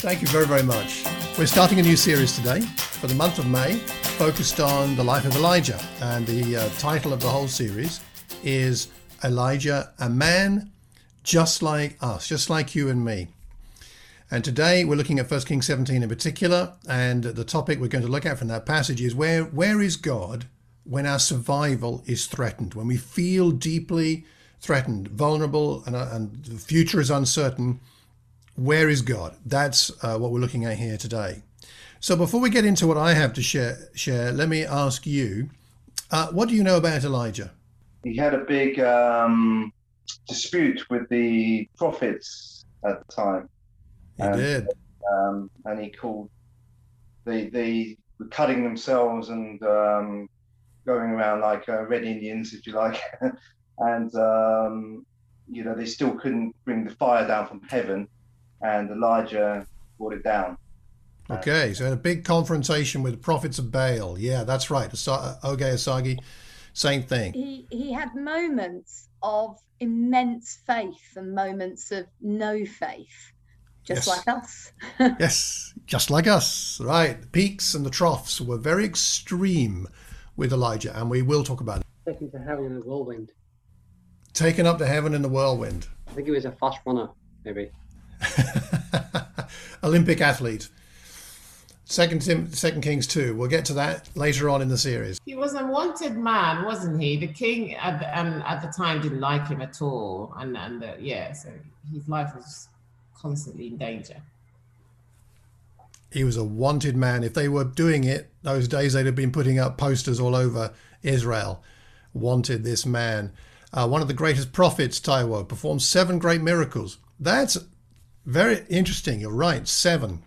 Thank you very, very much. We're starting a new series today for the month of May, focused on the life of Elijah. And the uh, title of the whole series is Elijah, a man just like us, just like you and me. And today we're looking at 1 Kings 17 in particular. And the topic we're going to look at from that passage is where, where is God when our survival is threatened, when we feel deeply threatened, vulnerable, and, uh, and the future is uncertain? Where is God? That's uh, what we're looking at here today. So before we get into what I have to share, share let me ask you, uh, what do you know about Elijah? He had a big um, dispute with the prophets at the time. He and, did. Um, and he called, they, they were cutting themselves and um, going around like uh, red Indians, if you like. and, um, you know, they still couldn't bring the fire down from heaven. And Elijah brought it down. Uh, okay, so in a big confrontation with the prophets of Baal. Yeah, that's right. Uh, Oge Asagi, same thing. He he had moments of immense faith and moments of no faith, just yes. like us. yes, just like us. Right. The peaks and the troughs were very extreme with Elijah, and we will talk about it. Taken to heaven in the whirlwind. Taken up to heaven in the whirlwind. I think he was a fast runner, maybe. Olympic athlete. Second Tim, Second Kings two. We'll get to that later on in the series. He was a wanted man, wasn't he? The king at the, um, at the time didn't like him at all, and and uh, yeah, so his life was constantly in danger. He was a wanted man. If they were doing it those days, they'd have been putting up posters all over Israel. Wanted this man. Uh, one of the greatest prophets, Taiwo, performed seven great miracles. That's very interesting. You're right. Seven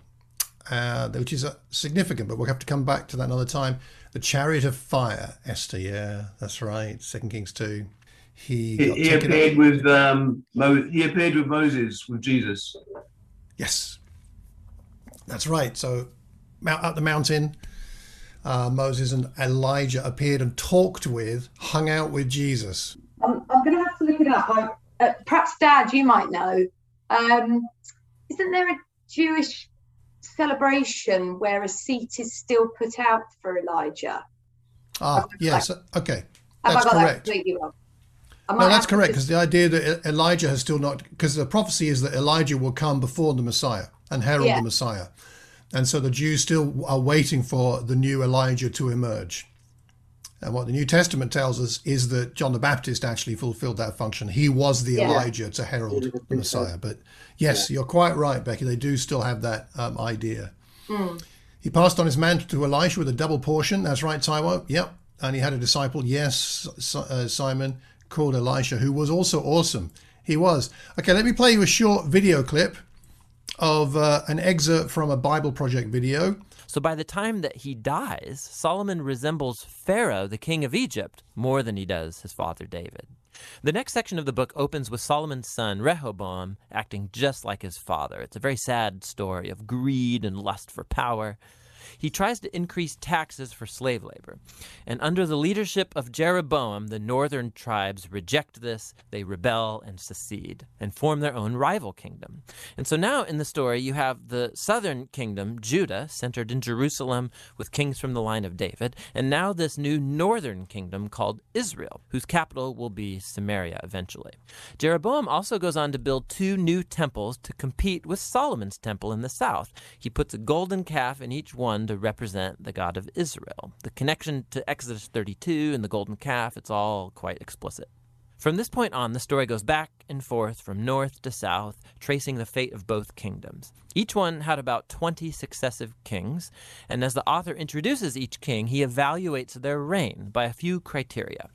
uh, which is uh, significant, but we'll have to come back to that another time. The Chariot of Fire, Esther. Yeah, that's right. Second Kings two. He he, he appeared with um, Mo- he appeared with Moses with Jesus. Yes, that's right. So, mount up the mountain, uh, Moses and Elijah appeared and talked with, hung out with Jesus. I'm, I'm going to have to look it up. I, uh, perhaps, Dad, you might know. Um, isn't there a Jewish celebration where a seat is still put out for Elijah. Ah, yes. Okay. That's correct. That no, that's correct because the idea that Elijah has still not, because the prophecy is that Elijah will come before the Messiah and herald yeah. the Messiah. And so the Jews still are waiting for the new Elijah to emerge. And what the New Testament tells us is that John the Baptist actually fulfilled that function. He was the yeah. Elijah to herald the Messiah. But yes, yeah. you're quite right, Becky. They do still have that um, idea. Mm. He passed on his mantle to Elisha with a double portion. That's right, Taiwo. Yep. And he had a disciple, yes, uh, Simon, called Elisha, who was also awesome. He was. Okay, let me play you a short video clip of uh, an excerpt from a Bible Project video so by the time that he dies, Solomon resembles Pharaoh, the king of Egypt, more than he does his father David. The next section of the book opens with Solomon's son, Rehoboam, acting just like his father. It's a very sad story of greed and lust for power. He tries to increase taxes for slave labor. And under the leadership of Jeroboam, the northern tribes reject this, they rebel and secede, and form their own rival kingdom. And so now in the story, you have the southern kingdom, Judah, centered in Jerusalem with kings from the line of David, and now this new northern kingdom called Israel, whose capital will be Samaria eventually. Jeroboam also goes on to build two new temples to compete with Solomon's temple in the south. He puts a golden calf in each one to represent the God of Israel. The connection to Exodus 32 and the golden calf, it's all quite explicit. From this point on, the story goes back and forth from north to south, tracing the fate of both kingdoms. Each one had about 20 successive kings, and as the author introduces each king, he evaluates their reign by a few criteria.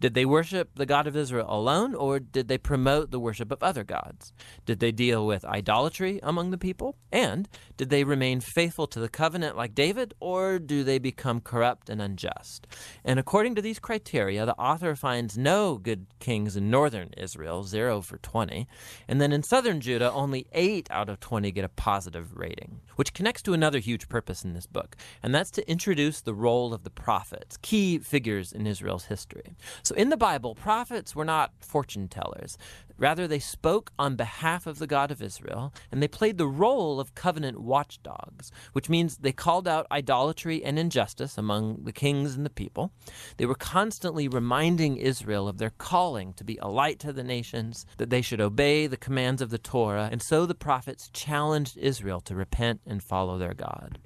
Did they worship the God of Israel alone, or did they promote the worship of other gods? Did they deal with idolatry among the people? And did they remain faithful to the covenant like David, or do they become corrupt and unjust? And according to these criteria, the author finds no good kings in northern Israel, 0 for 20, and then in southern Judah, only 8 out of 20 get a positive rating, which connects to another huge purpose in this book, and that's to introduce the role of the prophets, key figures in Israel's history. So in the Bible, prophets were not fortune tellers. Rather, they spoke on behalf of the God of Israel, and they played the role of covenant watchdogs, which means they called out idolatry and injustice among the kings and the people. They were constantly reminding Israel of their calling to be a light to the nations, that they should obey the commands of the Torah, and so the prophets challenged Israel to repent and follow their God.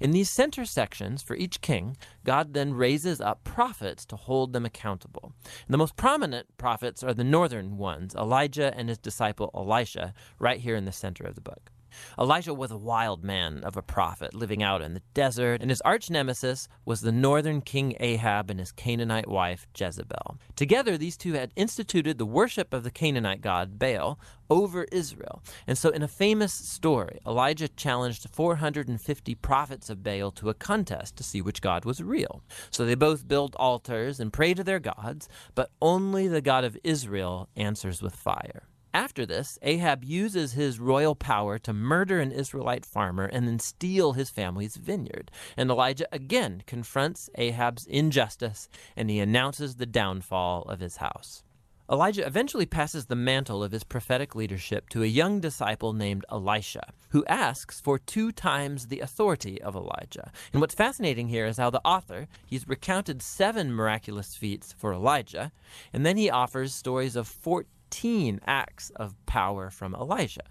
In these center sections for each king, God then raises up prophets to hold them accountable. And the most prominent prophets are the northern ones, Elijah and his disciple Elisha, right here in the center of the book. Elijah was a wild man of a prophet living out in the desert, and his arch nemesis was the northern king Ahab and his Canaanite wife Jezebel. Together, these two had instituted the worship of the Canaanite god Baal over Israel. And so, in a famous story, Elijah challenged 450 prophets of Baal to a contest to see which god was real. So they both build altars and pray to their gods, but only the God of Israel answers with fire. After this, Ahab uses his royal power to murder an Israelite farmer and then steal his family's vineyard. And Elijah again confronts Ahab's injustice and he announces the downfall of his house. Elijah eventually passes the mantle of his prophetic leadership to a young disciple named Elisha, who asks for two times the authority of Elijah. And what's fascinating here is how the author, he's recounted seven miraculous feats for Elijah, and then he offers stories of 14 15 acts of power from Elisha.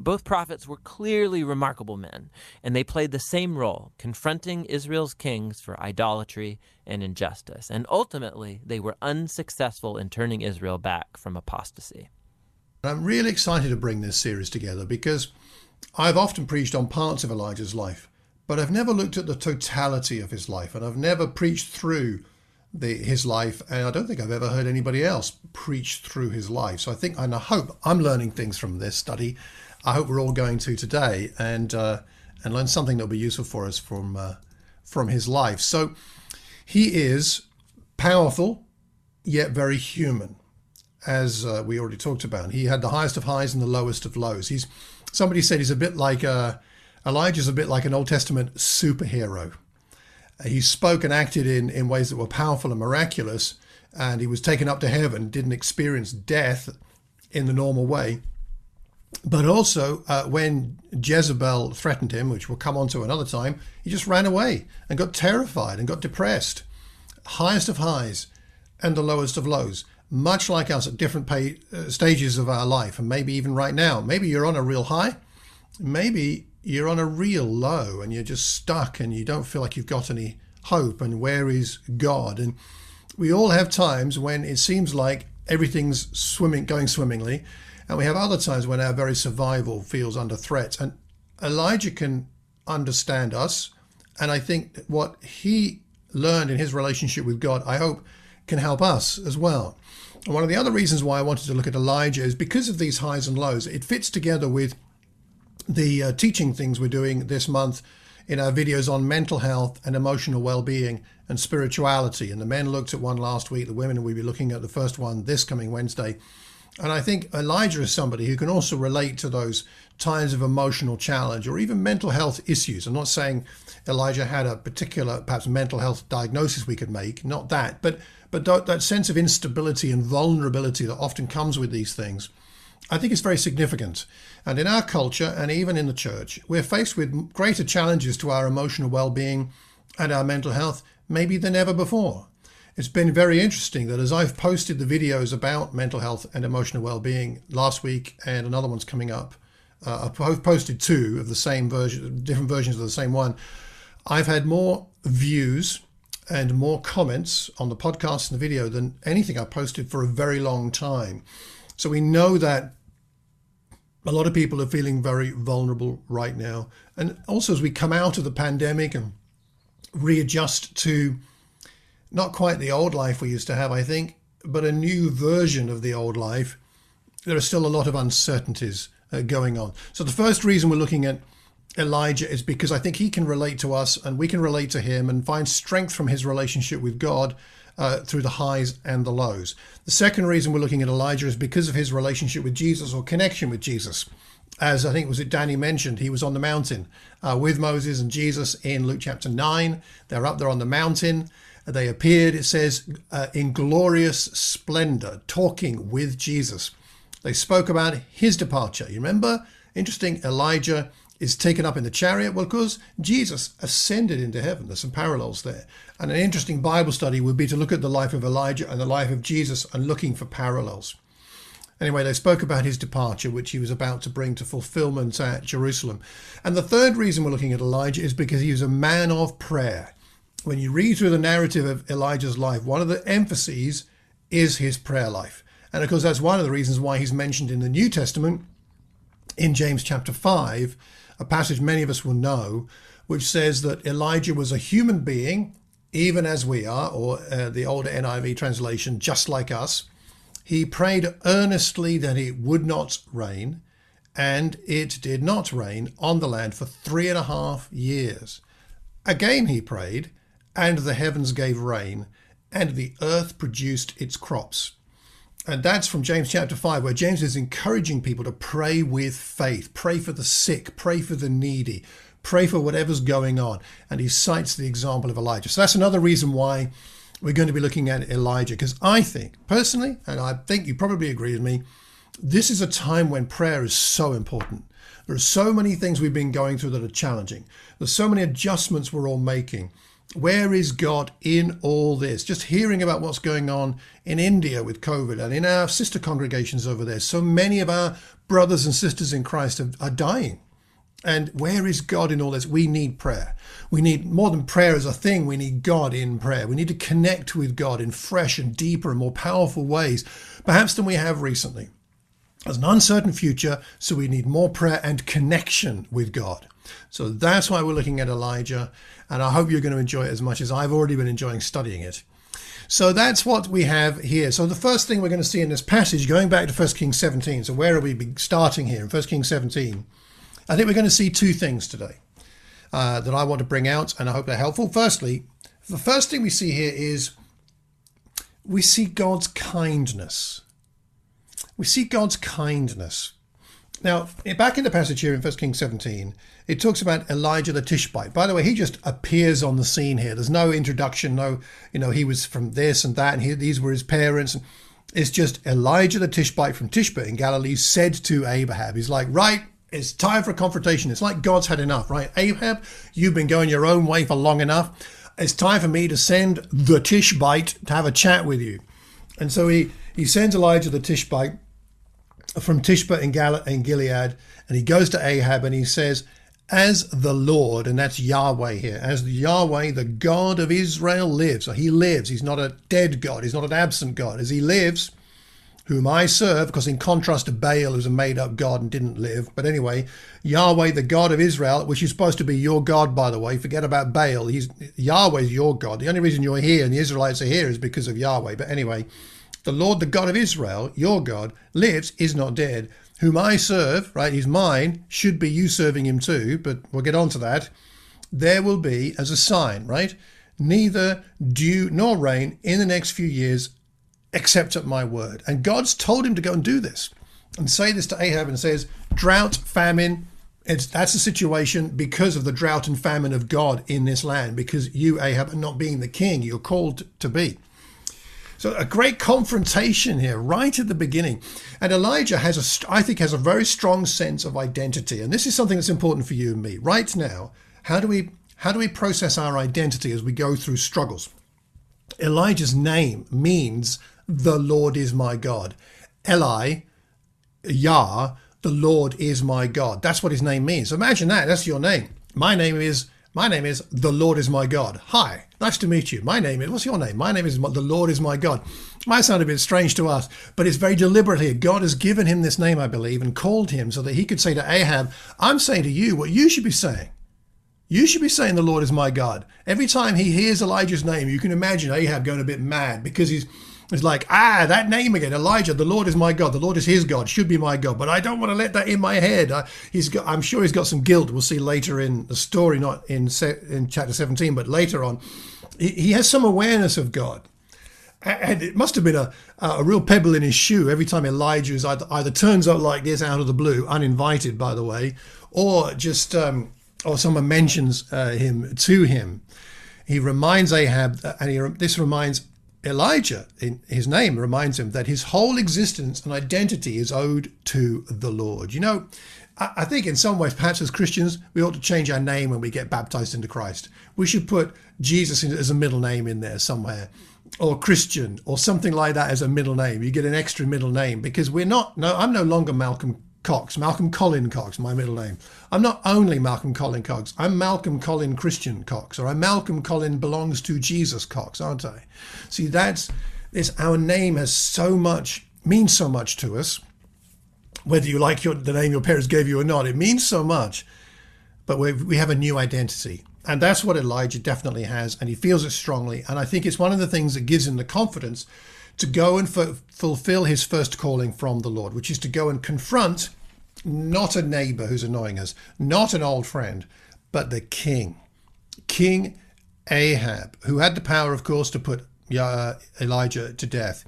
Both prophets were clearly remarkable men, and they played the same role, confronting Israel's kings for idolatry and injustice. And ultimately, they were unsuccessful in turning Israel back from apostasy. I'm really excited to bring this series together because I've often preached on parts of Elijah's life, but I've never looked at the totality of his life, and I've never preached through the, his life, and I don't think I've ever heard anybody else preach through his life. So I think, and I hope I'm learning things from this study. I hope we're all going to today and uh, and learn something that'll be useful for us from uh, from his life. So he is powerful, yet very human, as uh, we already talked about. He had the highest of highs and the lowest of lows. He's somebody said he's a bit like uh, Elijah's a bit like an Old Testament superhero he spoke and acted in, in ways that were powerful and miraculous, and he was taken up to heaven, didn't experience death in the normal way. But also, uh, when Jezebel threatened him, which we'll come on to another time, he just ran away and got terrified and got depressed. Highest of highs and the lowest of lows, much like us at different pay, uh, stages of our life, and maybe even right now. Maybe you're on a real high, maybe you're on a real low and you're just stuck and you don't feel like you've got any hope and where is God? And we all have times when it seems like everything's swimming going swimmingly and we have other times when our very survival feels under threat and Elijah can understand us and I think what he learned in his relationship with God I hope can help us as well. And one of the other reasons why I wanted to look at Elijah is because of these highs and lows. It fits together with the uh, teaching things we're doing this month in our videos on mental health and emotional well-being and spirituality. And the men looked at one last week. The women will be looking at the first one this coming Wednesday. And I think Elijah is somebody who can also relate to those times of emotional challenge or even mental health issues. I'm not saying Elijah had a particular, perhaps, mental health diagnosis we could make, not that, but but that, that sense of instability and vulnerability that often comes with these things I think it's very significant. And in our culture, and even in the church, we're faced with greater challenges to our emotional well being and our mental health, maybe than ever before. It's been very interesting that as I've posted the videos about mental health and emotional well being last week, and another one's coming up, uh, I've posted two of the same version, different versions of the same one. I've had more views and more comments on the podcast and the video than anything I posted for a very long time. So we know that a lot of people are feeling very vulnerable right now. And also, as we come out of the pandemic and readjust to not quite the old life we used to have, I think, but a new version of the old life, there are still a lot of uncertainties uh, going on. So, the first reason we're looking at Elijah is because I think he can relate to us and we can relate to him and find strength from his relationship with God uh, through the highs and the lows. The second reason we're looking at Elijah is because of his relationship with Jesus or connection with Jesus. As I think it was it Danny mentioned, he was on the mountain uh, with Moses and Jesus in Luke chapter 9. They're up there on the mountain. They appeared, it says, uh, in glorious splendor, talking with Jesus. They spoke about his departure. You remember? Interesting, Elijah is taken up in the chariot? Well, because Jesus ascended into heaven. There's some parallels there. And an interesting Bible study would be to look at the life of Elijah and the life of Jesus and looking for parallels. Anyway, they spoke about his departure, which he was about to bring to fulfillment at Jerusalem. And the third reason we're looking at Elijah is because he was a man of prayer. When you read through the narrative of Elijah's life, one of the emphases is his prayer life. And of course, that's one of the reasons why he's mentioned in the New Testament in James chapter 5 a passage many of us will know, which says that Elijah was a human being, even as we are, or uh, the older NIV translation, just like us. He prayed earnestly that it would not rain, and it did not rain on the land for three and a half years. Again he prayed, and the heavens gave rain, and the earth produced its crops. And that's from James chapter 5, where James is encouraging people to pray with faith, pray for the sick, pray for the needy, pray for whatever's going on. And he cites the example of Elijah. So that's another reason why we're going to be looking at Elijah, because I think, personally, and I think you probably agree with me, this is a time when prayer is so important. There are so many things we've been going through that are challenging. There's so many adjustments we're all making. Where is God in all this? Just hearing about what's going on in India with COVID and in our sister congregations over there. So many of our brothers and sisters in Christ are, are dying. And where is God in all this? We need prayer. We need more than prayer as a thing, we need God in prayer. We need to connect with God in fresh and deeper and more powerful ways, perhaps than we have recently. There's an uncertain future, so we need more prayer and connection with God. So that's why we're looking at Elijah, and I hope you're going to enjoy it as much as I've already been enjoying studying it. So that's what we have here. So the first thing we're going to see in this passage, going back to 1 Kings 17. So where are we starting here in 1 Kings 17? I think we're going to see two things today uh, that I want to bring out, and I hope they're helpful. Firstly, the first thing we see here is we see God's kindness. We see God's kindness. Now, back in the passage here in 1 Kings 17, it talks about Elijah the Tishbite. By the way, he just appears on the scene here. There's no introduction, no, you know, he was from this and that, and he, these were his parents. It's just Elijah the Tishbite from Tishbe in Galilee said to Ahab, he's like, right, it's time for a confrontation. It's like God's had enough, right? Ahab, you've been going your own way for long enough. It's time for me to send the Tishbite to have a chat with you. And so he, he sends Elijah the Tishbite from Tishbe in, Gal- in Gilead, and he goes to Ahab and he says, as the Lord, and that's Yahweh here, as Yahweh, the God of Israel lives. So he lives. He's not a dead God. He's not an absent God. As he lives, whom I serve, because in contrast to Baal, who's a made up God and didn't live. But anyway, Yahweh, the God of Israel, which is supposed to be your God, by the way. Forget about Baal. He's Yahweh's your God. The only reason you're here and the Israelites are here is because of Yahweh. But anyway, the Lord, the God of Israel, your God, lives, is not dead whom I serve, right, he's mine, should be you serving him too, but we'll get on to that. There will be, as a sign, right, neither dew nor rain in the next few years except at my word. And God's told him to go and do this and say this to Ahab and says, drought, famine, it's, that's the situation because of the drought and famine of God in this land, because you, Ahab, are not being the king you're called to be. So a great confrontation here right at the beginning. And Elijah has a, I think, has a very strong sense of identity. And this is something that's important for you and me right now. How do we, how do we process our identity as we go through struggles? Elijah's name means the Lord is my God. Eli, Yah, the Lord is my God. That's what his name means. Imagine that. That's your name. My name is my name is the Lord is my God. Hi. Nice to meet you. My name is, what's your name? My name is the Lord is my God. Might sound a bit strange to us, but it's very deliberate here. God has given him this name, I believe, and called him so that he could say to Ahab, I'm saying to you what you should be saying. You should be saying the Lord is my God. Every time he hears Elijah's name, you can imagine Ahab going a bit mad because he's it's like, ah, that name again, Elijah. The Lord is my God. The Lord is his God. Should be my God. But I don't want to let that in my head. I, he's got. I'm sure he's got some guilt. We'll see later in the story, not in in chapter 17, but later on he has some awareness of God. And it must have been a, a real pebble in his shoe every time Elijah is either, either turns up like this out of the blue, uninvited, by the way, or just um, or someone mentions uh, him to him. He reminds Ahab, and he, this reminds Elijah, in his name, reminds him that his whole existence and identity is owed to the Lord. You know, I think in some ways, perhaps as Christians, we ought to change our name when we get baptized into Christ. We should put Jesus as a middle name in there somewhere, or Christian, or something like that as a middle name. You get an extra middle name because we're not. No, I'm no longer Malcolm Cox, Malcolm Colin Cox, my middle name. I'm not only Malcolm Colin Cox. I'm Malcolm Colin Christian Cox, or I'm Malcolm Colin belongs to Jesus Cox, aren't I? See, that's this. Our name has so much means so much to us whether you like your, the name your parents gave you or not. It means so much, but we we have a new identity. And that's what Elijah definitely has, and he feels it strongly. And I think it's one of the things that gives him the confidence to go and f- fulfill his first calling from the Lord, which is to go and confront not a neighbor who's annoying us, not an old friend, but the king, King Ahab, who had the power, of course, to put uh, Elijah to death.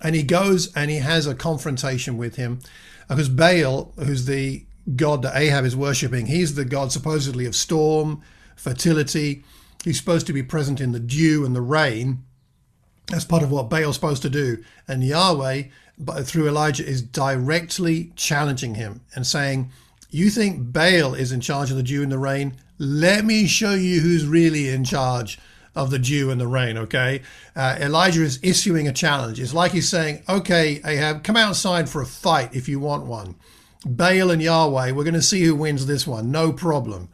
And he goes and he has a confrontation with him because Baal, who's the god that Ahab is worshipping, he's the god supposedly of storm, fertility. He's supposed to be present in the dew and the rain. That's part of what Baal's supposed to do. And Yahweh, through Elijah, is directly challenging him and saying, You think Baal is in charge of the dew and the rain? Let me show you who's really in charge of the dew and the rain, okay? Uh, Elijah is issuing a challenge. It's like he's saying, okay, Ahab, come outside for a fight if you want one. Baal and Yahweh, we're going to see who wins this one, no problem.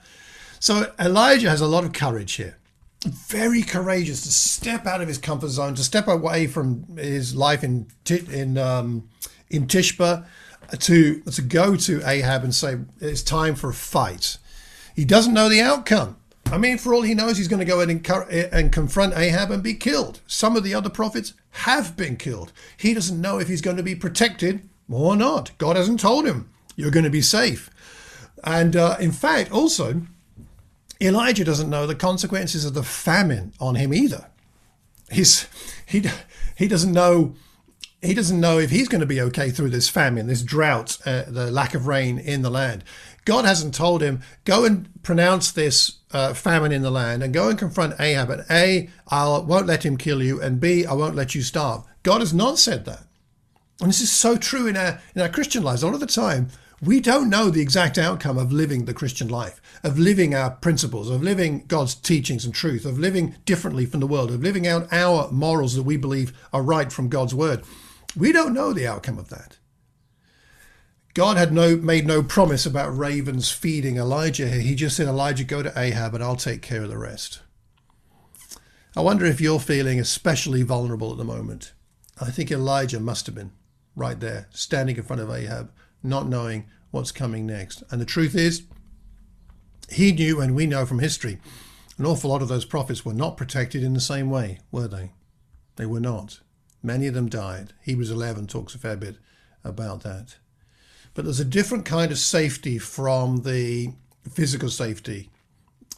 So Elijah has a lot of courage here. Very courageous to step out of his comfort zone, to step away from his life in in um, in Tishba, to to go to Ahab and say it's time for a fight. He doesn't know the outcome. I mean, for all he knows, he's going to go and, and confront Ahab and be killed. Some of the other prophets have been killed. He doesn't know if he's going to be protected or not. God hasn't told him you're going to be safe. And uh, in fact, also, Elijah doesn't know the consequences of the famine on him either. He's he he doesn't know he doesn't know if he's going to be okay through this famine, this drought, uh, the lack of rain in the land. God hasn't told him, go and pronounce this uh, famine in the land and go and confront Ahab. And A, I won't let him kill you. And B, I won't let you starve. God has not said that. And this is so true in our, in our Christian lives. A lot of the time, we don't know the exact outcome of living the Christian life, of living our principles, of living God's teachings and truth, of living differently from the world, of living out our morals that we believe are right from God's word. We don't know the outcome of that. God had no made no promise about ravens feeding Elijah here. He just said, Elijah, go to Ahab and I'll take care of the rest. I wonder if you're feeling especially vulnerable at the moment. I think Elijah must have been right there, standing in front of Ahab, not knowing what's coming next. And the truth is, he knew, and we know from history, an awful lot of those prophets were not protected in the same way, were they? They were not. Many of them died. Hebrews 11 talks a fair bit about that. But there's a different kind of safety from the physical safety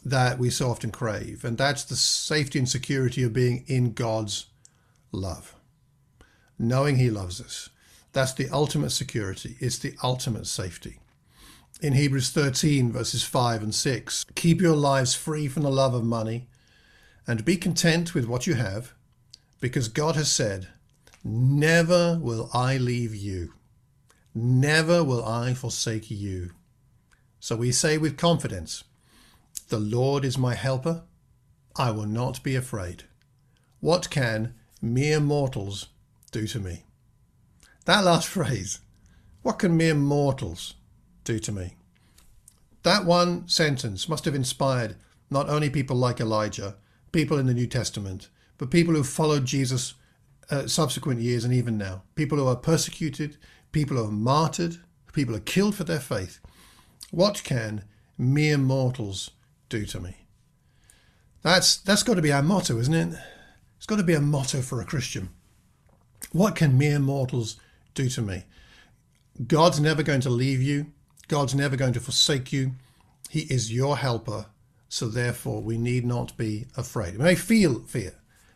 that we so often crave, and that's the safety and security of being in God's love, knowing He loves us. That's the ultimate security, it's the ultimate safety. In Hebrews 13, verses 5 and 6, keep your lives free from the love of money and be content with what you have, because God has said, Never will I leave you Never will I forsake you. So we say with confidence, The Lord is my helper. I will not be afraid. What can mere mortals do to me? That last phrase, what can mere mortals do to me? That one sentence must have inspired not only people like Elijah, people in the New Testament, but people who followed Jesus uh, subsequent years and even now. People who are persecuted, People who are martyred, people are killed for their faith. What can mere mortals do to me? That's that's got to be our motto, isn't it? It's got to be a motto for a Christian. What can mere mortals do to me? God's never going to leave you. God's never going to forsake you. He is your helper. So therefore, we need not be afraid. We may feel fear,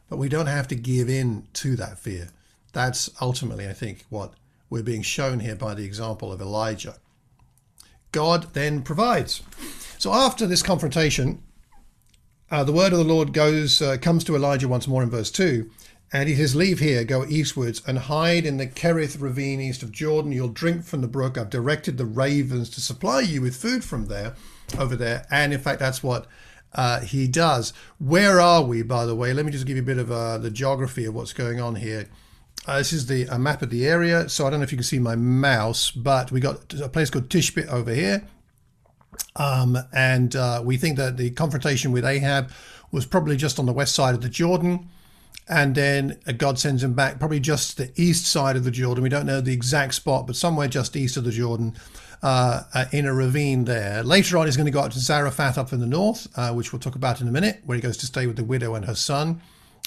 but we don't have to give in to that fear. That's ultimately, I think, what we're being shown here by the example of Elijah. God then provides. So after this confrontation, uh, the word of the Lord goes uh, comes to Elijah once more in verse two, And he says, Leave here, go eastwards, and hide in the Kerith ravine east of Jordan. You'll drink from the brook. I've directed the ravens to supply you with food from there, over there. And in fact, that's what uh, he does. Where are we, by the way? Let me just give you a bit of uh, the geography of what's going on here. Uh, this is the a map of the area. So I don't know if you can see my mouse, but we got a place called Tishbit over here. Um, and uh, we think that the confrontation with Ahab was probably just on the west side of the Jordan. And then God sends him back, probably just the east side of the Jordan. We don't know the exact spot, but somewhere just east of the Jordan, uh, uh, in a ravine there. Later on, he's going to go up to Zarephath up in the north, uh, which we'll talk about in a minute, where he goes to stay with the widow and her son.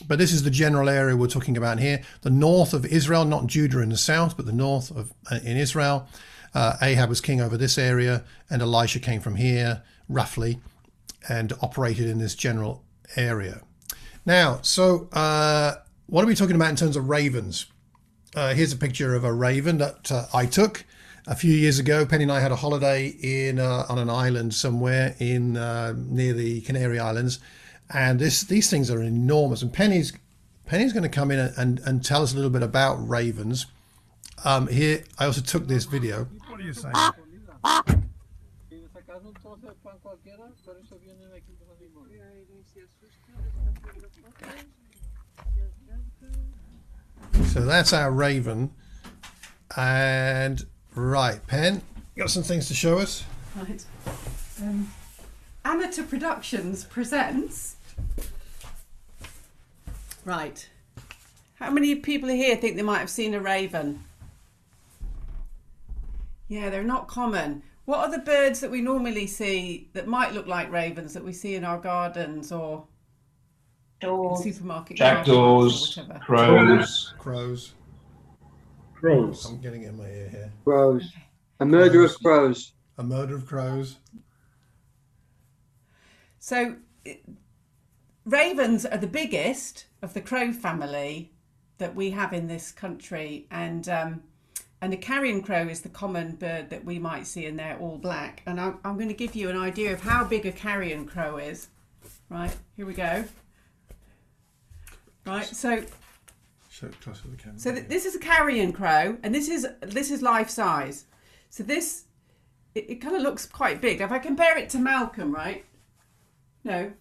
But this is the general area we're talking about here the north of Israel, not Judah in the south, but the north of uh, in Israel. Uh, Ahab was king over this area, and Elisha came from here, roughly, and operated in this general area. Now, so uh, what are we talking about in terms of ravens? Uh, here's a picture of a raven that uh, I took a few years ago. Penny and I had a holiday in uh, on an island somewhere in uh, near the Canary Islands, and this these things are enormous. And Penny's Penny's going to come in and, and tell us a little bit about ravens. Um, here, I also took this video. What are you saying? So that's our raven. And right, Pen, got some things to show us. Right. Um, Amateur Productions presents. Right. How many people here think they might have seen a raven? Yeah, they're not common. What are the birds that we normally see that might look like ravens that we see in our gardens or Doors. supermarket? Jackdaws, crows. Crows. Crows. I'm getting it in my ear here. Crows. A murder of crows. A murder of crows. So, it- ravens are the biggest of the crow family that we have in this country, and um, and the carrion crow is the common bird that we might see, and they're all black. And I'm, I'm going to give you an idea of how big a carrion crow is. Right here we go. Right, so Show it closer to the camera. so th- this is a carrion crow, and this is this is life size. So this it, it kind of looks quite big. If I compare it to Malcolm, right? No,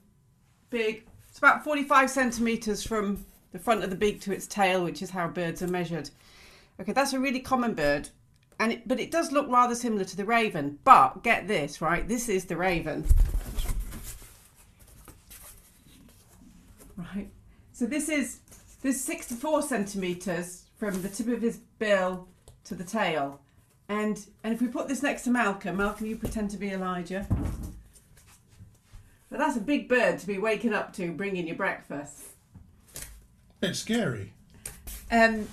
big. It's about forty-five centimeters from the front of the beak to its tail, which is how birds are measured. Okay, that's a really common bird, and it, but it does look rather similar to the raven. But get this, right? This is the raven. Right. So this is this 64 centimeters from the tip of his bill to the tail. And and if we put this next to Malcolm, Malcolm, you pretend to be Elijah. But that's a big bird to be waking up to, bringing your breakfast. It's scary. Um,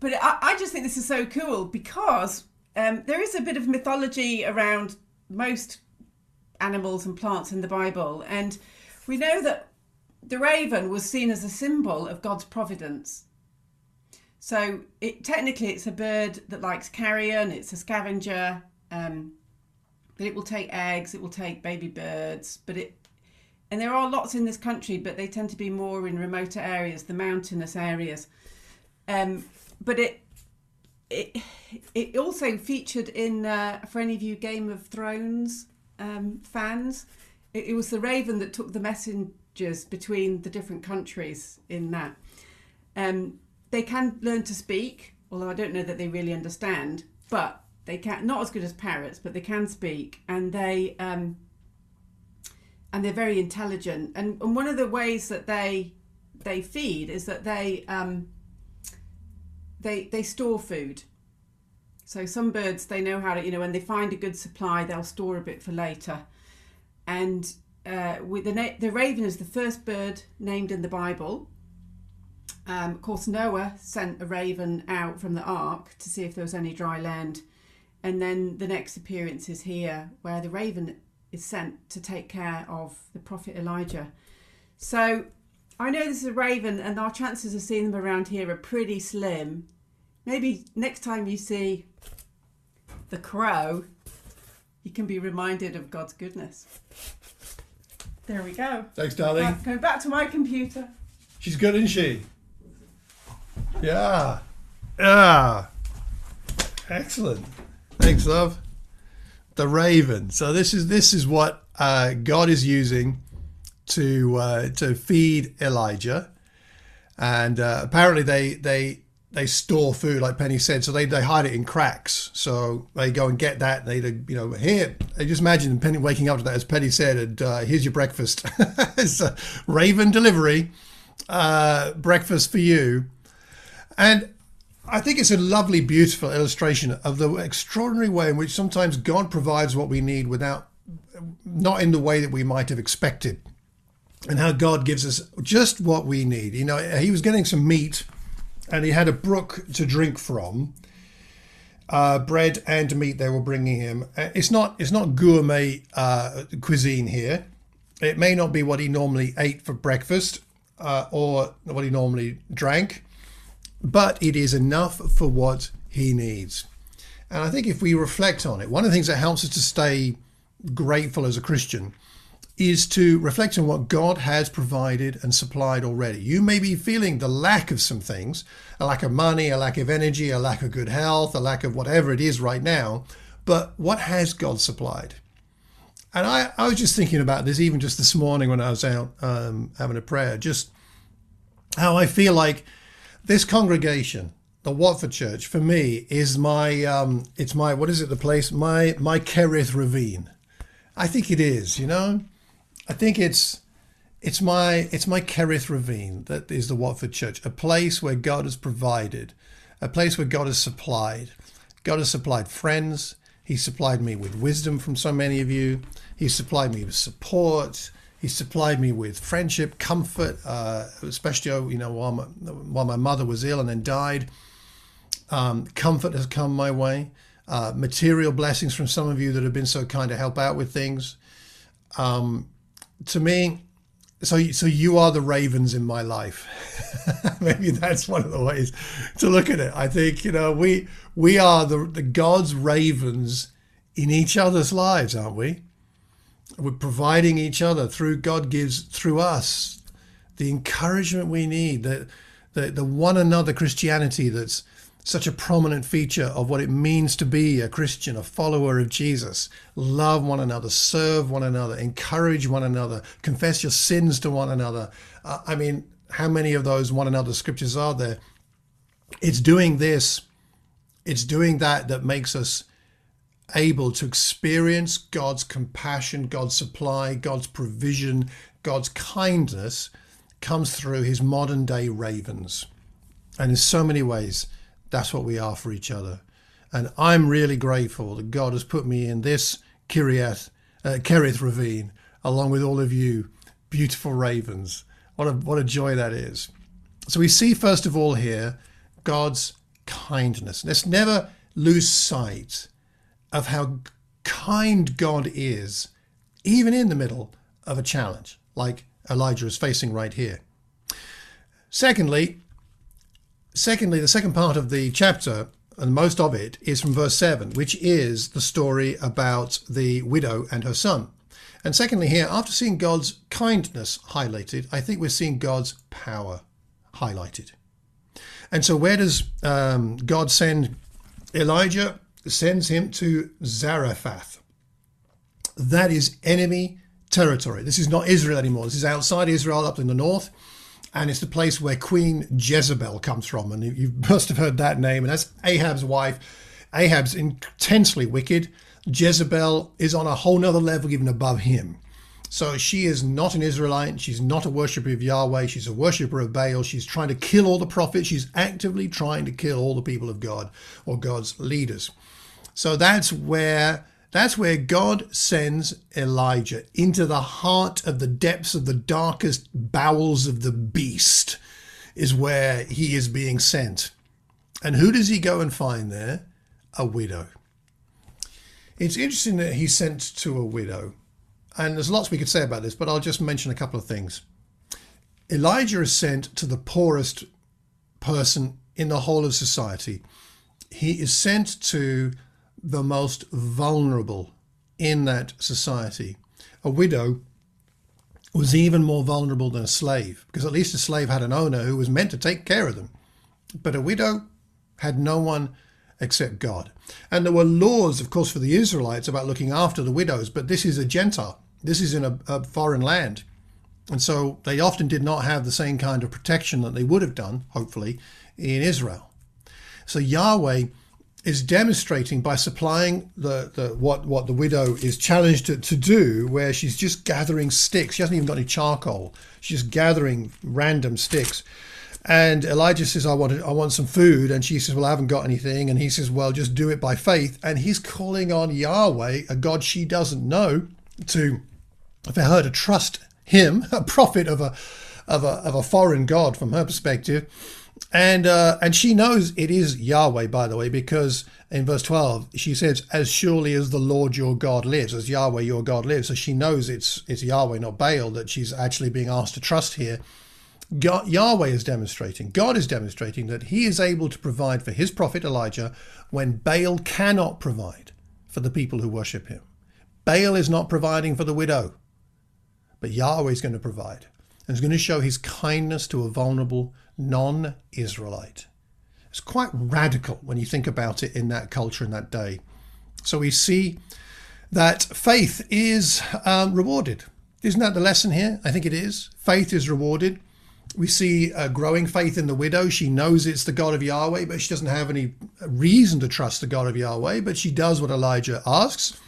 but I, I just think this is so cool because um, there is a bit of mythology around most animals and plants in the Bible, and we know that the raven was seen as a symbol of God's providence. So it technically it's a bird that likes carrion. It's a scavenger. Um, but it will take eggs. It will take baby birds. But it and there are lots in this country, but they tend to be more in remoter areas, the mountainous areas. Um, but it it it also featured in uh, for any of you Game of Thrones um, fans. It, it was the raven that took the messengers between the different countries in that. Um, they can learn to speak, although I don't know that they really understand. But they can not as good as parrots, but they can speak, and they um, and they're very intelligent. And, and one of the ways that they they feed is that they um, they they store food. So some birds they know how to you know when they find a good supply they'll store a bit for later. And uh, with the na- the raven is the first bird named in the Bible. Um, of course, Noah sent a raven out from the ark to see if there was any dry land, and then the next appearance is here where the raven is sent to take care of the prophet Elijah. So I know this is a raven, and our chances of seeing them around here are pretty slim. Maybe next time you see the crow, you can be reminded of God's goodness. There we go. Thanks, darling. Right, going back to my computer. She's good, isn't she? Yeah. Yeah. Excellent. Thanks, love. The raven. So this is this is what uh, God is using to uh, to feed Elijah, and uh, apparently they they they store food like Penny said, so they, they hide it in cracks. So they go and get that. They you know here. They just imagine Penny waking up to that as Penny said, and uh, here's your breakfast. it's a Raven delivery uh, breakfast for you, and I think it's a lovely, beautiful illustration of the extraordinary way in which sometimes God provides what we need without, not in the way that we might have expected, and how God gives us just what we need. You know, he was getting some meat and he had a brook to drink from. Uh, bread and meat they were bringing him. Uh, it's not it's not gourmet uh, cuisine here. It may not be what he normally ate for breakfast uh, or what he normally drank, but it is enough for what he needs. And I think if we reflect on it, one of the things that helps us to stay grateful as a Christian is to reflect on what God has provided and supplied already. You may be feeling the lack of some things, a lack of money, a lack of energy, a lack of good health, a lack of whatever it is right now, but what has God supplied? And I, I was just thinking about this even just this morning when I was out um, having a prayer, just how I feel like this congregation, the Watford Church, for me is my, um, it's my, what is it, the place, my, my Kerith Ravine. I think it is, you know? I think it's it's my it's my Kerith Ravine that is the Watford Church, a place where God has provided, a place where God has supplied. God has supplied friends. He supplied me with wisdom from so many of you. He supplied me with support. He supplied me with friendship, comfort, uh, especially you know while my, while my mother was ill and then died. Um, comfort has come my way. Uh, material blessings from some of you that have been so kind to help out with things. Um, to me, so so you are the ravens in my life. Maybe that's one of the ways to look at it. I think you know we we are the the God's ravens in each other's lives, aren't we? We're providing each other through God gives through us the encouragement we need, the the, the one another Christianity that's such a prominent feature of what it means to be a Christian, a follower of Jesus. Love one another, serve one another, encourage one another, confess your sins to one another. Uh, I mean, how many of those one another scriptures are there? It's doing this, it's doing that that makes us able to experience God's compassion, God's supply, God's provision, God's kindness comes through his modern day ravens. And in so many ways, that's what we are for each other. And I'm really grateful that God has put me in this Kiriath, uh, Kerith ravine, along with all of you beautiful ravens. What a, what a joy that is. So we see, first of all, here God's kindness. Let's never lose sight of how kind God is, even in the middle of a challenge like Elijah is facing right here. Secondly, Secondly, the second part of the chapter, and most of it, is from verse 7, which is the story about the widow and her son. And secondly, here, after seeing God's kindness highlighted, I think we're seeing God's power highlighted. And so, where does um, God send Elijah? Sends him to Zarephath. That is enemy territory. This is not Israel anymore. This is outside Israel, up in the north and it's the place where Queen Jezebel comes from. And you must have heard that name. And that's Ahab's wife. Ahab's intensely wicked. Jezebel is on a whole nother level, even above him. So she is not an Israelite. She's not a worshiper of Yahweh. She's a worshiper of Baal. She's trying to kill all the prophets. She's actively trying to kill all the people of God or God's leaders. So that's where that's where God sends Elijah into the heart of the depths of the darkest bowels of the beast, is where he is being sent. And who does he go and find there? A widow. It's interesting that he's sent to a widow. And there's lots we could say about this, but I'll just mention a couple of things. Elijah is sent to the poorest person in the whole of society. He is sent to the most vulnerable in that society. A widow was even more vulnerable than a slave because at least a slave had an owner who was meant to take care of them. But a widow had no one except God. And there were laws, of course, for the Israelites about looking after the widows, but this is a Gentile. This is in a, a foreign land. And so they often did not have the same kind of protection that they would have done, hopefully, in Israel. So Yahweh is demonstrating by supplying the, the what what the widow is challenged to, to do, where she's just gathering sticks. She hasn't even got any charcoal. She's just gathering random sticks. And Elijah says, I want, I want some food. And she says, Well, I haven't got anything. And he says, Well, just do it by faith. And he's calling on Yahweh, a God she doesn't know, to for her to trust him, a prophet of a of a of a foreign God from her perspective. And uh, and she knows it is Yahweh, by the way, because in verse 12 she says, As surely as the Lord your God lives, as Yahweh your God lives. So she knows it's it's Yahweh, not Baal, that she's actually being asked to trust here. God, Yahweh is demonstrating, God is demonstrating that he is able to provide for his prophet Elijah when Baal cannot provide for the people who worship him. Baal is not providing for the widow, but Yahweh is going to provide and is going to show his kindness to a vulnerable non Israelite. It's quite radical when you think about it in that culture in that day. So we see that faith is um, rewarded. Isn't that the lesson here? I think it is. Faith is rewarded. We see a growing faith in the widow. She knows it's the God of Yahweh, but she doesn't have any reason to trust the God of Yahweh, but she does what Elijah asks.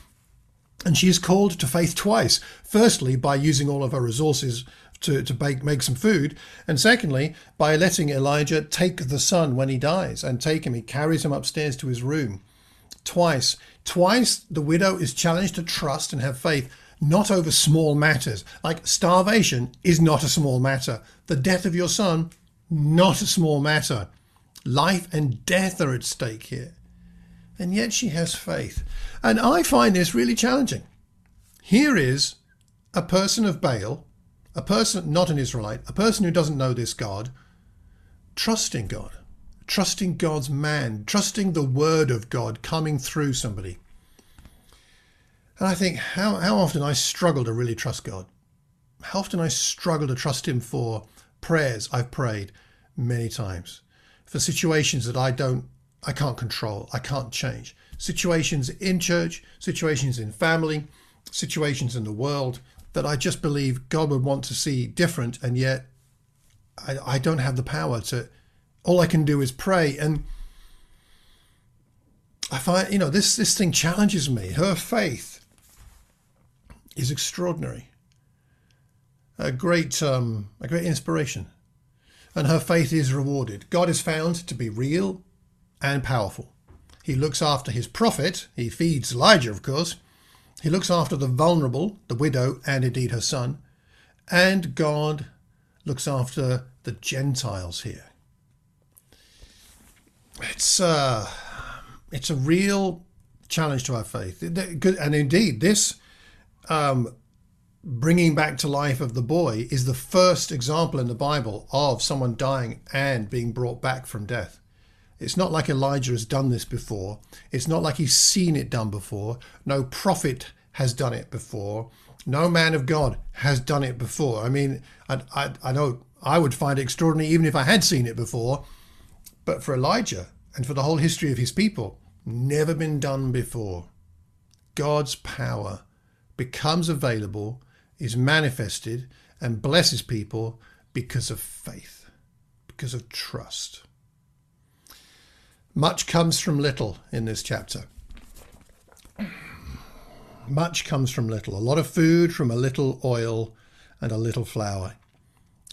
And she is called to faith twice. Firstly, by using all of her resources to, to bake, make some food. And secondly, by letting Elijah take the son when he dies and take him. He carries him upstairs to his room. Twice. Twice, the widow is challenged to trust and have faith not over small matters. Like starvation is not a small matter. The death of your son, not a small matter. Life and death are at stake here. And yet she has faith. And I find this really challenging. Here is a person of Baal, a person, not an Israelite, a person who doesn't know this God, trusting God, trusting God's man, trusting the word of God coming through somebody. And I think how, how often I struggle to really trust God. How often I struggle to trust Him for prayers I've prayed many times, for situations that I don't, I can't control, I can't change. Situations in church, situations in family, situations in the world that I just believe God would want to see different, and yet I, I don't have the power to. All I can do is pray, and I find you know this this thing challenges me. Her faith is extraordinary. A great, um, a great inspiration. And her faith is rewarded. God is found to be real and powerful. He looks after his prophet. He feeds Elijah, of course. He looks after the vulnerable, the widow, and indeed her son. And God looks after the Gentiles here. It's uh, it's a real challenge to our faith, and indeed this um, bringing back to life of the boy is the first example in the Bible of someone dying and being brought back from death. It's not like Elijah has done this before. It's not like he's seen it done before. No prophet has done it before. No man of God has done it before. I mean, I, I, I know I would find it extraordinary even if I had seen it before. But for Elijah and for the whole history of his people, never been done before. God's power becomes available, is manifested, and blesses people because of faith, because of trust. Much comes from little in this chapter. Much comes from little. A lot of food from a little oil and a little flour.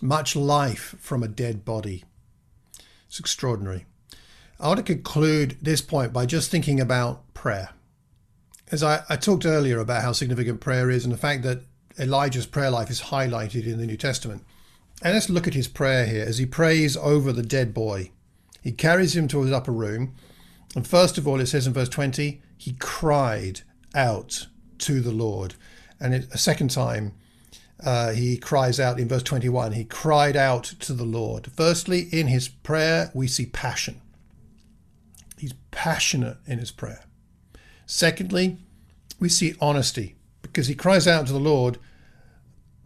Much life from a dead body. It's extraordinary. I want to conclude this point by just thinking about prayer as I, I talked earlier about how significant prayer is and the fact that Elijah's prayer life is highlighted in the New Testament. And let's look at his prayer here as he prays over the dead boy. He carries him to his upper room. And first of all, it says in verse 20, he cried out to the Lord. And it, a second time, uh, he cries out in verse 21, he cried out to the Lord. Firstly, in his prayer, we see passion. He's passionate in his prayer. Secondly, we see honesty because he cries out to the Lord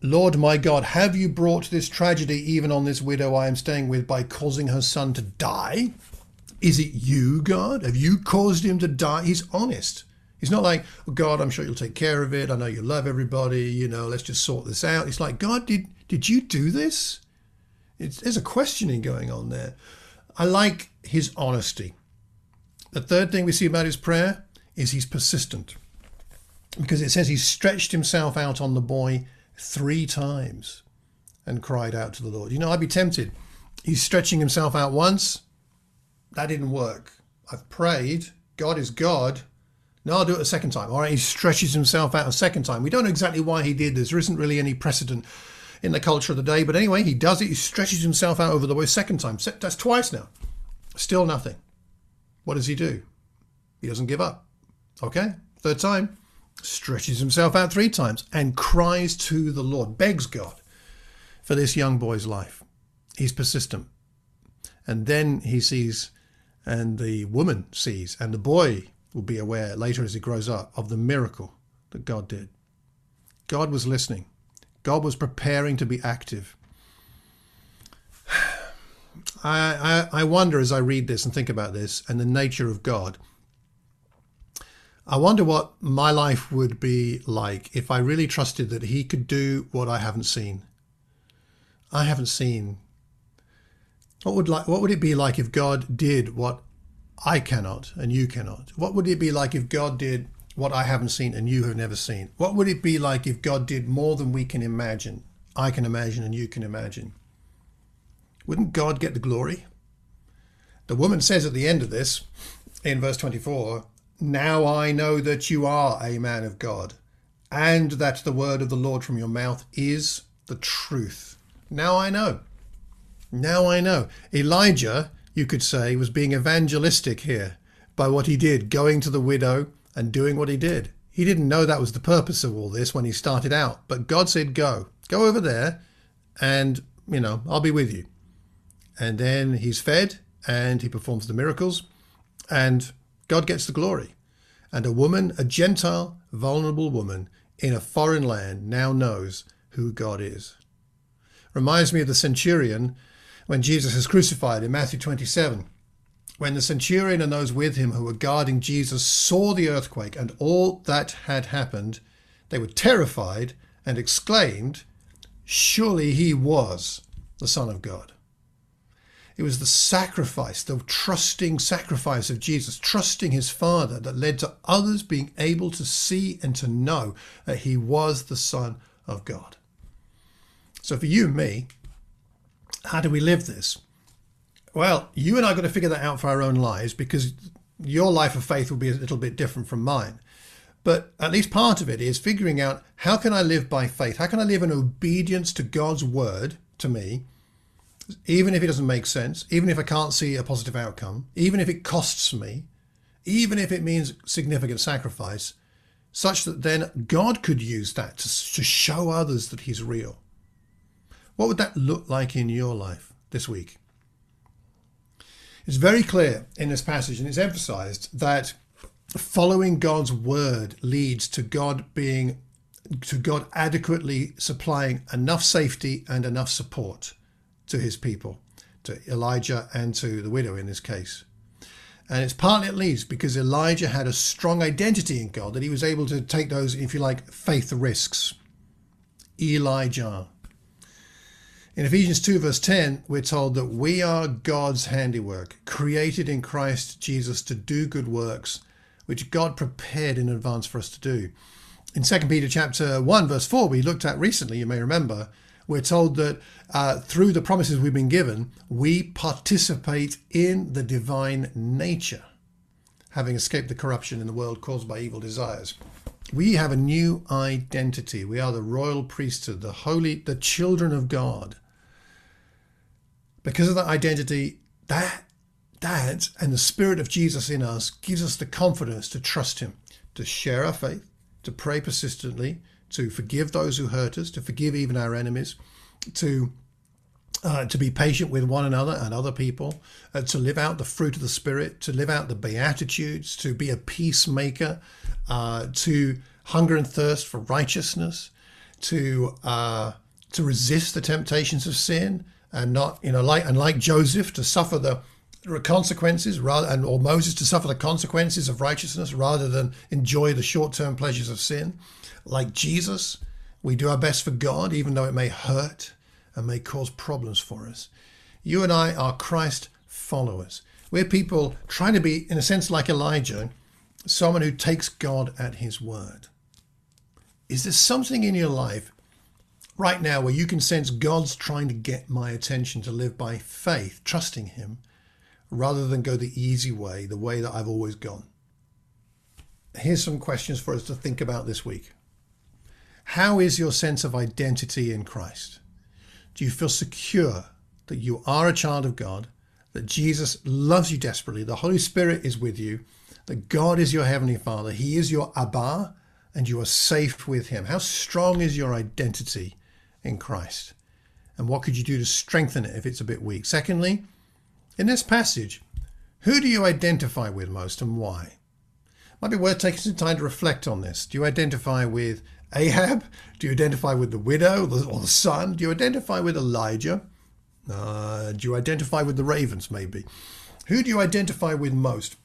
Lord my God, have you brought this tragedy even on this widow I am staying with by causing her son to die? Is it you, God? Have you caused him to die? He's honest. He's not like, oh, God, I'm sure you'll take care of it. I know you love everybody. You know, let's just sort this out. It's like, God, did did you do this? It's, there's a questioning going on there. I like his honesty. The third thing we see about his prayer is he's persistent because it says he stretched himself out on the boy three times and cried out to the Lord. You know, I'd be tempted. He's stretching himself out once. That didn't work. I've prayed. God is God. Now I'll do it a second time. All right, he stretches himself out a second time. We don't know exactly why he did this. There isn't really any precedent in the culture of the day. But anyway, he does it. He stretches himself out over the way second time. That's twice now. Still nothing. What does he do? He doesn't give up. Okay, third time stretches himself out three times and cries to the Lord, begs God for this young boy's life. He's persistent. And then he sees, and the woman sees, and the boy will be aware later as he grows up of the miracle that God did. God was listening, God was preparing to be active. I, I, I wonder as I read this and think about this and the nature of God I wonder what my life would be like if I really trusted that He could do what I haven't seen. I haven't seen. What would like what would it be like if God did what I cannot and you cannot? What would it be like if God did what I haven't seen and you have never seen? What would it be like if God did more than we can imagine? I can imagine and you can imagine. Wouldn't God get the glory? The woman says at the end of this, in verse 24, now I know that you are a man of God, and that the word of the Lord from your mouth is the truth. Now I know. Now I know. Elijah, you could say, was being evangelistic here by what he did, going to the widow and doing what he did. He didn't know that was the purpose of all this when he started out, but God said, Go, go over there, and, you know, I'll be with you. And then he's fed and he performs the miracles, and God gets the glory. And a woman, a Gentile, vulnerable woman in a foreign land, now knows who God is. Reminds me of the centurion when Jesus is crucified in Matthew 27. When the centurion and those with him who were guarding Jesus saw the earthquake and all that had happened, they were terrified and exclaimed, Surely he was the Son of God. It was the sacrifice, the trusting sacrifice of Jesus, trusting his Father, that led to others being able to see and to know that he was the Son of God. So, for you and me, how do we live this? Well, you and I have got to figure that out for our own lives because your life of faith will be a little bit different from mine. But at least part of it is figuring out how can I live by faith? How can I live in obedience to God's word to me? Even if it doesn't make sense, even if I can't see a positive outcome, even if it costs me, even if it means significant sacrifice, such that then God could use that to, to show others that He's real. What would that look like in your life this week? It's very clear in this passage, and it's emphasized that following God's word leads to God being to God adequately supplying enough safety and enough support to his people, to Elijah and to the widow in this case. And it's partly at least because Elijah had a strong identity in God that he was able to take those, if you like, faith risks. Elijah. In Ephesians 2, verse 10, we're told that we are God's handiwork, created in Christ Jesus to do good works, which God prepared in advance for us to do. In 2 Peter chapter 1, verse 4, we looked at recently, you may remember, we're told that uh, through the promises we've been given, we participate in the divine nature, having escaped the corruption in the world caused by evil desires. We have a new identity. We are the royal priesthood, the holy, the children of God. Because of that identity, that that and the spirit of Jesus in us gives us the confidence to trust him, to share our faith, to pray persistently, to forgive those who hurt us, to forgive even our enemies, to uh, to be patient with one another and other people, uh, to live out the fruit of the Spirit, to live out the Beatitudes, to be a peacemaker, uh, to hunger and thirst for righteousness, to uh, to resist the temptations of sin and not you know like and like Joseph to suffer the consequences rather and or Moses to suffer the consequences of righteousness rather than enjoy the short-term pleasures of sin like Jesus we do our best for God even though it may hurt and may cause problems for us you and I are Christ followers we're people trying to be in a sense like Elijah someone who takes God at his word is there something in your life right now where you can sense God's trying to get my attention to live by faith, trusting Him, rather than go the easy way, the way that I've always gone? Here's some questions for us to think about this week. How is your sense of identity in Christ? Do you feel secure that you are a child of God, that Jesus loves you desperately, the Holy Spirit is with you, that God is your Heavenly Father, He is your Abba, and you are safe with Him? How strong is your identity in Christ? And what could you do to strengthen it if it's a bit weak? Secondly, in this passage, who do you identify with most and why? Might be worth taking some time to reflect on this. Do you identify with Ahab? Do you identify with the widow or the son? Do you identify with Elijah? Uh, do you identify with the ravens, maybe? Who do you identify with most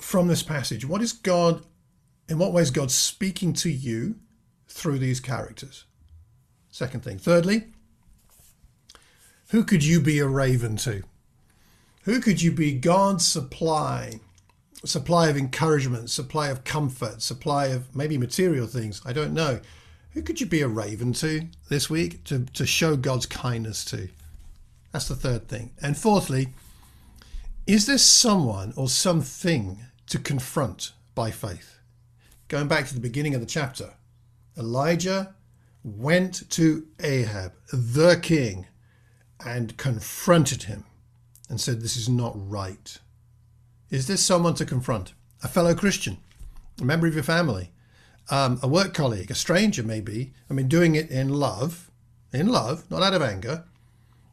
from this passage? What is God, in what way is God speaking to you through these characters? Second thing. Thirdly, who could you be a raven to? Who could you be God's supply? Supply of encouragement, supply of comfort, supply of maybe material things. I don't know. Who could you be a raven to this week to, to show God's kindness to? That's the third thing. And fourthly, is there someone or something to confront by faith? Going back to the beginning of the chapter, Elijah went to Ahab, the king, and confronted him and said, This is not right. Is this someone to confront? A fellow Christian, a member of your family, um, a work colleague, a stranger, maybe. I mean, doing it in love, in love, not out of anger.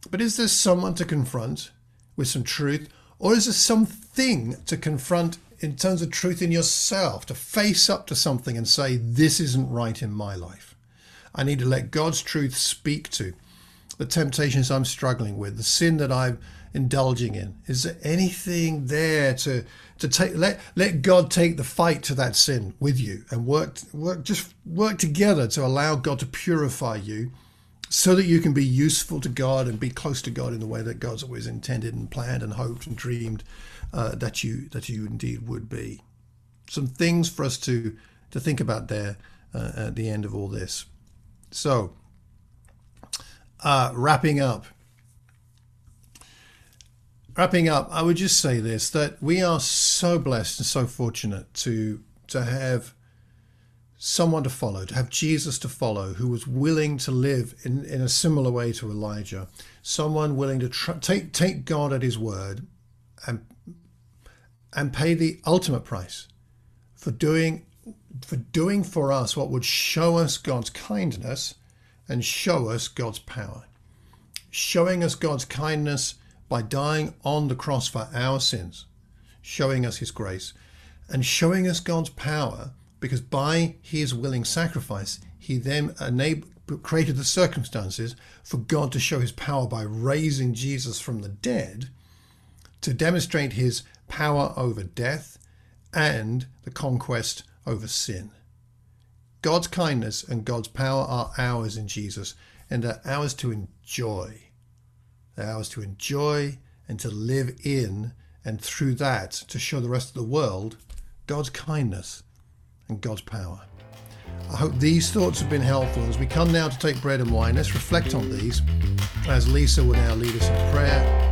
But is there someone to confront with some truth? Or is there something to confront in terms of truth in yourself, to face up to something and say, This isn't right in my life? I need to let God's truth speak to the temptations I'm struggling with, the sin that I'm indulging in. Is there anything there to to take let let God take the fight to that sin with you and work work just work together to allow God to purify you so that you can be useful to God and be close to God in the way that God's always intended and planned and hoped and dreamed uh, that you that you indeed would be. Some things for us to to think about there uh, at the end of all this. So, uh, wrapping up. Wrapping up, I would just say this that we are so blessed and so fortunate to to have someone to follow, to have Jesus to follow, who was willing to live in, in a similar way to Elijah, someone willing to tr- take take God at His word, and and pay the ultimate price for doing for doing for us what would show us God's kindness and show us God's power. Showing us God's kindness by dying on the cross for our sins, showing us His grace, and showing us God's power because by His willing sacrifice, He then enabled, created the circumstances for God to show His power by raising Jesus from the dead to demonstrate His power over death and the conquest over sin. God's kindness and God's power are ours in Jesus, and are ours to enjoy. Ours to enjoy and to live in, and through that to show the rest of the world God's kindness and God's power. I hope these thoughts have been helpful. As we come now to take bread and wine, let's reflect on these as Lisa will now lead us in prayer